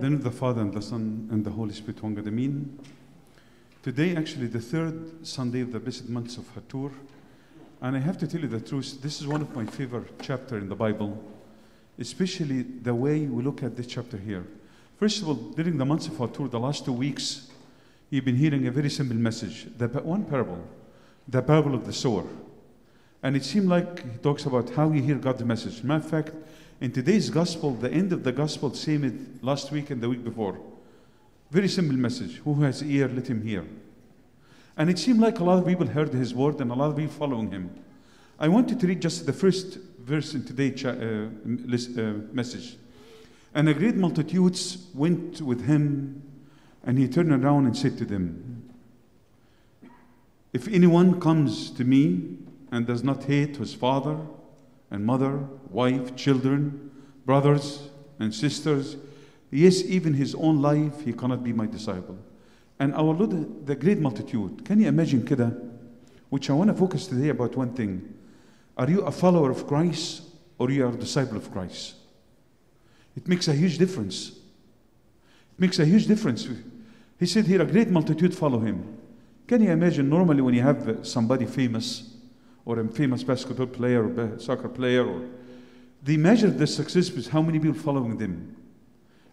the name of the Father and the Son and the Holy Spirit, one God, Amen. Today, actually, the third Sunday of the blessed months of Hatur. And I have to tell you the truth, this is one of my favorite chapter in the Bible, especially the way we look at this chapter here. First of all, during the months of Hatur, the last two weeks, you've been hearing a very simple message. The one parable, the parable of the sower. And it seemed like he talks about how you hear God's message. Matter of fact, in today's gospel, the end of the gospel, same as last week and the week before. Very simple message. Who has ear, let him hear. And it seemed like a lot of people heard his word and a lot of people following him. I wanted to read just the first verse in today's uh, uh, message. And a great multitudes went with him, and he turned around and said to them, If anyone comes to me and does not hate his father and mother, wife, children, brothers and sisters, yes, even his own life, he cannot be my disciple. And our Lord, the great multitude, can you imagine kida? Which I want to focus today about one thing. Are you a follower of Christ or you are a disciple of Christ? It makes a huge difference. It makes a huge difference. He said here, a great multitude follow him. Can you imagine normally when you have somebody famous or a famous basketball player or soccer player or they measure the success with how many people following them.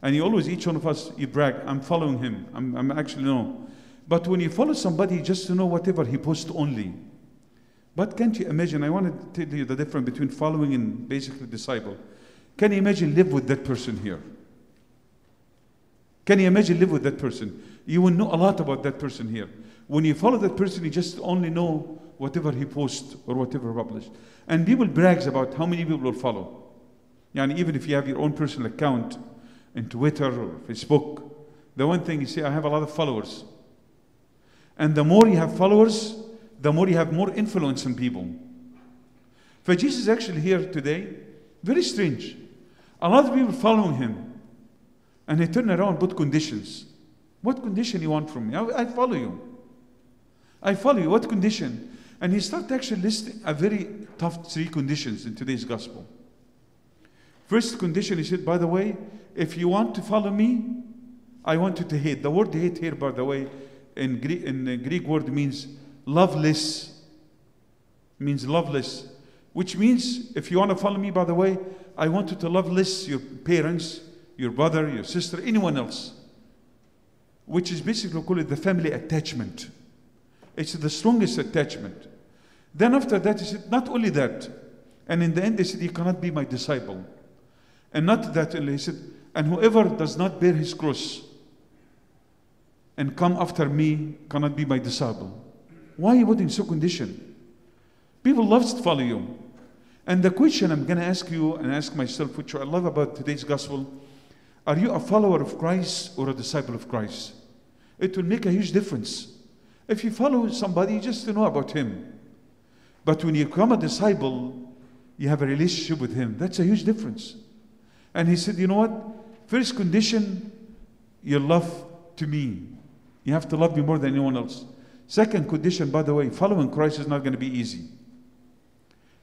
And you always, each one of us, you brag, I'm following him. I'm, I'm actually no. But when you follow somebody just to know whatever he posts only. But can't you imagine? I want to tell you the difference between following and basically disciple. Can you imagine live with that person here? Can you imagine live with that person? You will know a lot about that person here. When you follow that person, you just only know whatever he posts or whatever he published. And people brags about how many people will follow. Yani even if you have your own personal account in Twitter or Facebook, the one thing you say, I have a lot of followers. And the more you have followers, the more you have more influence on people. For Jesus is actually here today, very strange. A lot of people following him. And he turned around put conditions. What condition you want from me? I, I follow you. I follow you. What condition? And he started actually listing a very tough three conditions in today's gospel. First condition, he said, by the way, if you want to follow me, I want you to hate. The word hate here, by the way, in Greek, in the Greek word means loveless. Means loveless. Which means, if you want to follow me, by the way, I want you to love less your parents, your brother, your sister, anyone else. Which is basically called the family attachment. It's the strongest attachment. Then after that, he said, not only that, and in the end, he said, You cannot be my disciple. And not that he said, And whoever does not bear his cross and come after me cannot be my disciple. Why put in so condition? People love to follow you. And the question I'm going to ask you and ask myself, which I love about today's gospel, are you a follower of Christ or a disciple of Christ? It will make a huge difference. If you follow somebody, just to know about him. But when you become a disciple, you have a relationship with him. That's a huge difference. And he said, you know what? First condition, your love to me. You have to love me more than anyone else. Second condition, by the way, following Christ is not going to be easy.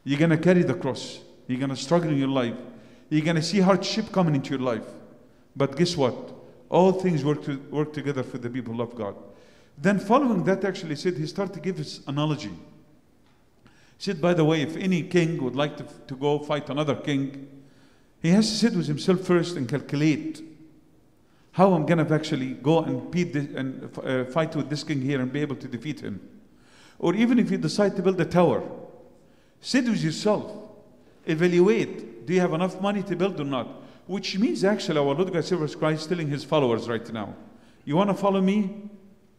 You're going to carry the cross. You're going to struggle in your life. You're going to see hardship coming into your life. But guess what? All things work, to, work together for the people of God. Then, following that, actually, said he started to give his analogy. He said, by the way, if any king would like to, to go fight another king, he has to sit with himself first and calculate how I'm going to actually go and, and uh, fight with this king here and be able to defeat him. Or even if you decide to build a tower, sit with yourself, evaluate do you have enough money to build or not? Which means actually our Lord God Jesus Christ telling his followers right now, you want to follow me?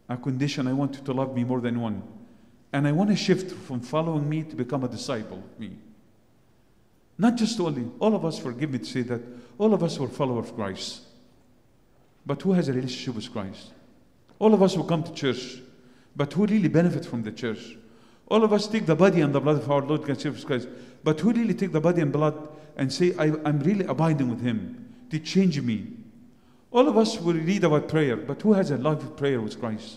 A condition I want you to love me more than one. And I want to shift from following me to become a disciple of me. Not just only, all of us, forgive me to say that, all of us were followers of Christ. But who has a relationship with Christ? All of us will come to church, but who really benefit from the church? All of us take the body and the blood of our Lord Jesus Christ, but who really take the body and blood and say, I, am really abiding with Him to change me? All of us will read about prayer, but who has a life of prayer with Christ?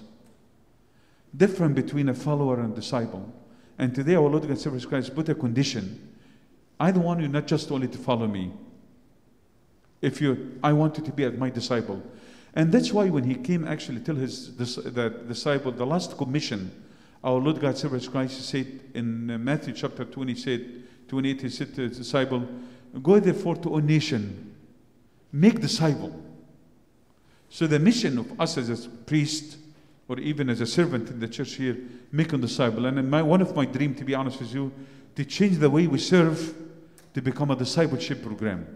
Different between a follower and disciple. And today our Lord God, Jesus Christ put a condition. I don't want you not just only to follow me. If you, I want you to be my disciple. And that's why when he came actually tell his the disciple, the last commission, our Lord God Jesus Christ said in uh, Matthew chapter 20, he said, 28, he said to his disciple, Go therefore to all nation, make disciple. So the mission of us as a priest, or even as a servant in the church here, make a disciple. And my, one of my dreams, to be honest with you, to change the way we serve to become a discipleship program.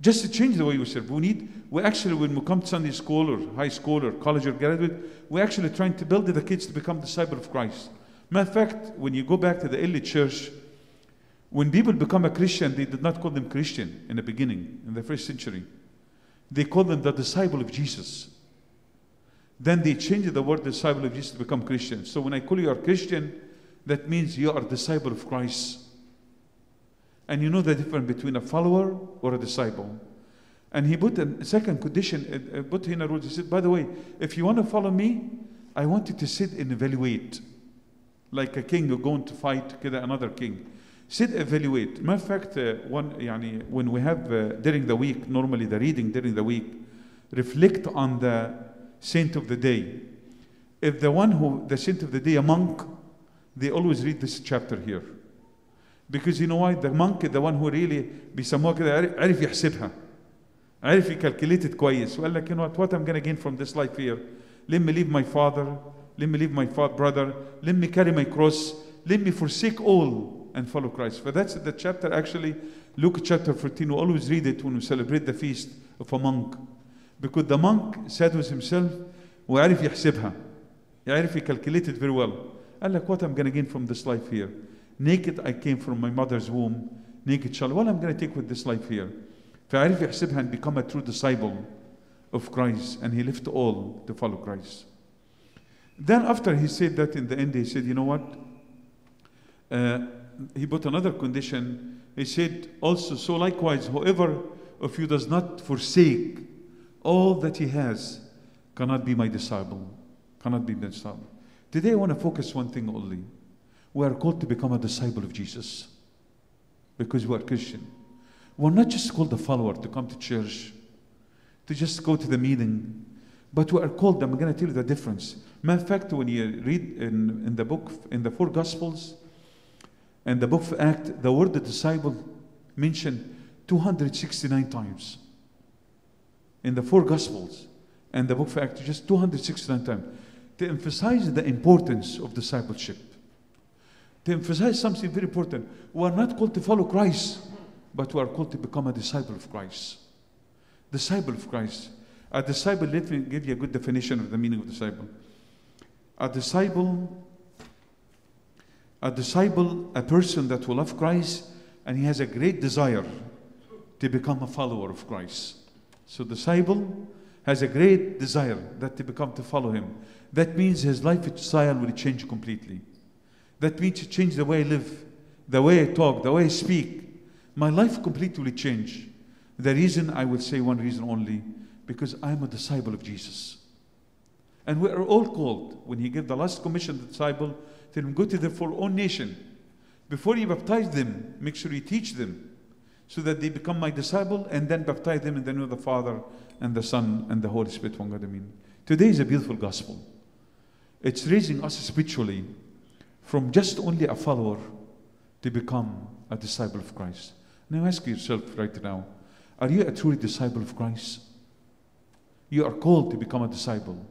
Just to change the way we serve. We need, we actually, when we come to Sunday school or high school or college or graduate, we're actually trying to build the kids to become disciple of Christ. Matter of fact, when you go back to the early church, when people become a Christian, they did not call them Christian in the beginning, in the first century. They call them the disciple of Jesus. Then they changed the word disciple of Jesus to become Christian. So when I call you a Christian, that means you are a disciple of Christ. And you know the difference between a follower or a disciple. And he put a second condition, uh, uh, put in a rule. He said, by the way, if you want to follow me, I want you to sit and evaluate. Like a king going to fight another king Sit, evaluate. Matter of fact, uh, one, يعني, when we have uh, during the week, normally the reading during the week, reflect on the saint of the day. If the one who, the saint of the day, a monk, they always read this chapter here. Because you know why? The monk, the one who really بيسموها كده عرف- عرف يحسبها. عرف يكالكليت it كويس وقال لك you know what, what I'm going to gain from this life here. Let me leave my father. Let me leave my fa- brother. Let me carry my cross. Let me forsake all and follow Christ. But that's the chapter actually, Luke chapter 14. We always read it when we celebrate the feast of a monk. Because the monk said with himself وعرف يحسبها. يعرف يكالكليت it very well. قال لك what I'm going to gain from this life here. Naked I came from my mother's womb. Naked shall. What I'm going to take with this life here. فعرف يحسبها and become a true disciple of Christ. And he left all to follow Christ. Then after he said that in the end, he said, you know what? Uh, he put another condition. He said also, so likewise, whoever of you does not forsake all that he has cannot be my disciple. Cannot be my disciple. Today I want to focus one thing only. We are called to become a disciple of Jesus because we are Christian. We're not just called a follower to come to church, to just go to the meeting, but we are called, I'm going to tell you the difference. Matter of fact, when you read in, in the book, in the four Gospels, and the book of Acts, the word disciple mentioned 269 times. In the four Gospels and the book of Acts, just 269 times. To emphasize the importance of discipleship. To emphasize something very important. We are not called to follow Christ, but we are called to become a disciple of Christ. Disciple of Christ. A disciple, let me give you a good definition of the meaning of disciple. A disciple, a disciple, a person that will love Christ and he has a great desire to become a follower of Christ. So disciple has a great desire that to become to follow him. That means his life lifestyle will change completely. That means to change the way I live, the way I talk, the way I speak. My life completely will change. The reason I will say one reason only, because I'm a disciple of Jesus. And we are all called, when he gave the last commission to the disciple, tell him, go to the for own nation. Before you baptize them, make sure you teach them so that they become my disciple and then baptize them in the name of the Father and the Son and the Holy Spirit. One God, amen. Today is a beautiful gospel. It's raising us spiritually from just only a follower to become a disciple of Christ. Now ask yourself right now, are you a truly disciple of Christ? You are called to become a disciple.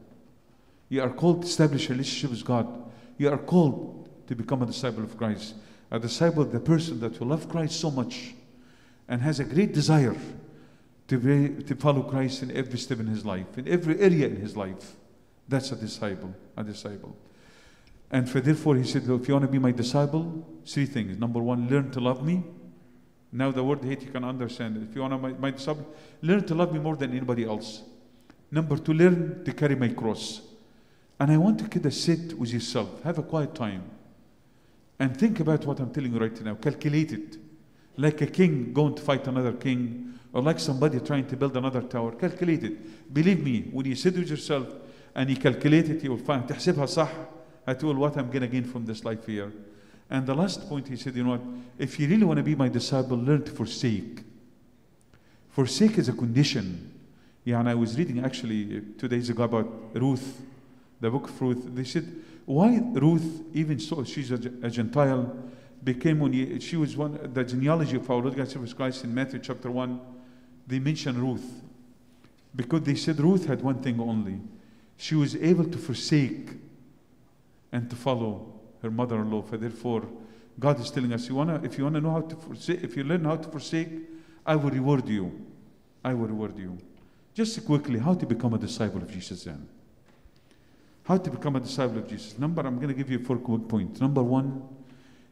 You are called to establish a relationship with God. You are called to become a disciple of Christ. A disciple, the person that will love Christ so much and has a great desire to, be, to follow Christ in every step in his life, in every area in his life. That's a disciple, a disciple. And for therefore, he said, if you want to be my disciple, three things. Number one, learn to love me. Now the word hate, you can understand it. If you want to be my, my disciple, learn to love me more than anybody else. Number two, learn to carry my cross. And I want you to sit with yourself, have a quiet time, and think about what I'm telling you right now. Calculate it. Like a king going to fight another king, or like somebody trying to build another tower. Calculate it. Believe me, when you sit with yourself and you calculate it, you will find تحسبها صح هتقول what I'm going to gain from this life here. And the last point he said, you know what? If you really want to be my disciple, learn to forsake. Forsake is a condition. Yeah, and I was reading actually uh, two days ago about Ruth, the book of Ruth. They said, why Ruth, even so, she's a, a Gentile, became when he, she was one, the genealogy of our Lord God Jesus Christ in Matthew chapter 1, they mention Ruth. Because they said Ruth had one thing only. She was able to forsake and to follow her mother-in-law. Therefore, God is telling us, you wanna, if you want to know how to forsake, if you learn how to forsake, I will reward you. I will reward you. Just quickly, how to become a disciple of Jesus then. How to become a disciple of Jesus. Number, I'm going to give you four quick points. Number one,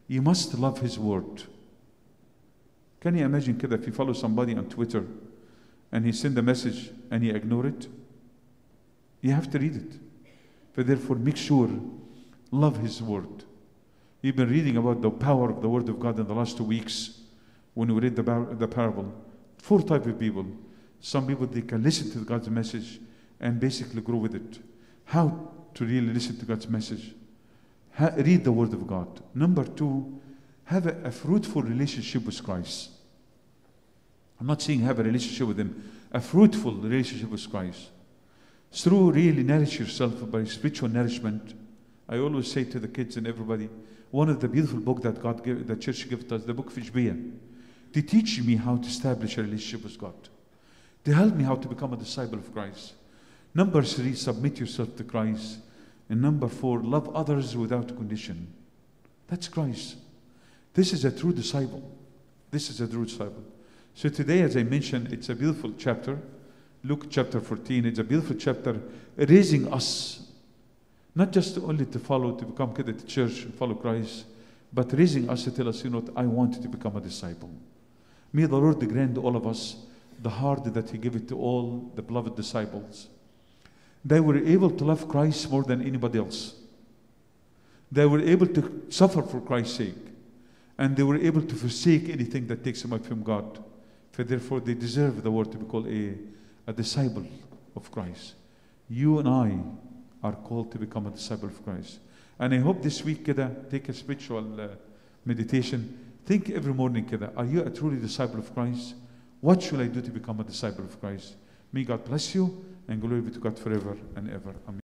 you must love His Word. Can you imagine كده if you follow somebody on Twitter and he send a message and you ignore it? You have to read it. But therefore, make sure, love His Word. You've been reading about the power of the Word of God in the last two weeks when we read the, bar- the parable. Four type of people. Some people, they can listen to God's message and basically grow with it. How to really listen to God's message? Ha- read the Word of God. Number two, have a, a fruitful relationship with Christ. I'm not saying have a relationship with Him, a fruitful relationship with Christ. Through really nourish yourself by spiritual nourishment. I always say to the kids and everybody, one of the beautiful books that God gave, the church gave us, the book of Agpeya, to teach me how to establish a relationship with God, to help me how to become a disciple of Christ. Number three, submit yourself to Christ. And number four, love others without condition. That's Christ. This is a true disciple. This is a true disciple. So today, as I mentioned, it's a beautiful chapter. Luke chapter 14, it's a beautiful chapter raising us, not just only to follow, to become kid at the church and follow Christ, but raising us to tell us, you know, I want to become a disciple. May the Lord grant all of us the heart that He gave it to all the beloved disciples. They were able to love Christ more than anybody else. They were able to suffer for Christ's sake. And they were able to forsake anything that takes them away from God. For therefore, they deserve the word to be called a, a disciple of Christ. You and I are called to become a disciple of Christ. And I hope this week, kida, take a spiritual uh, meditation. Think every morning, kida, are you a truly disciple of Christ? What should I do to become a disciple of Christ? May God bless you and glory be to God forever and ever. Amen.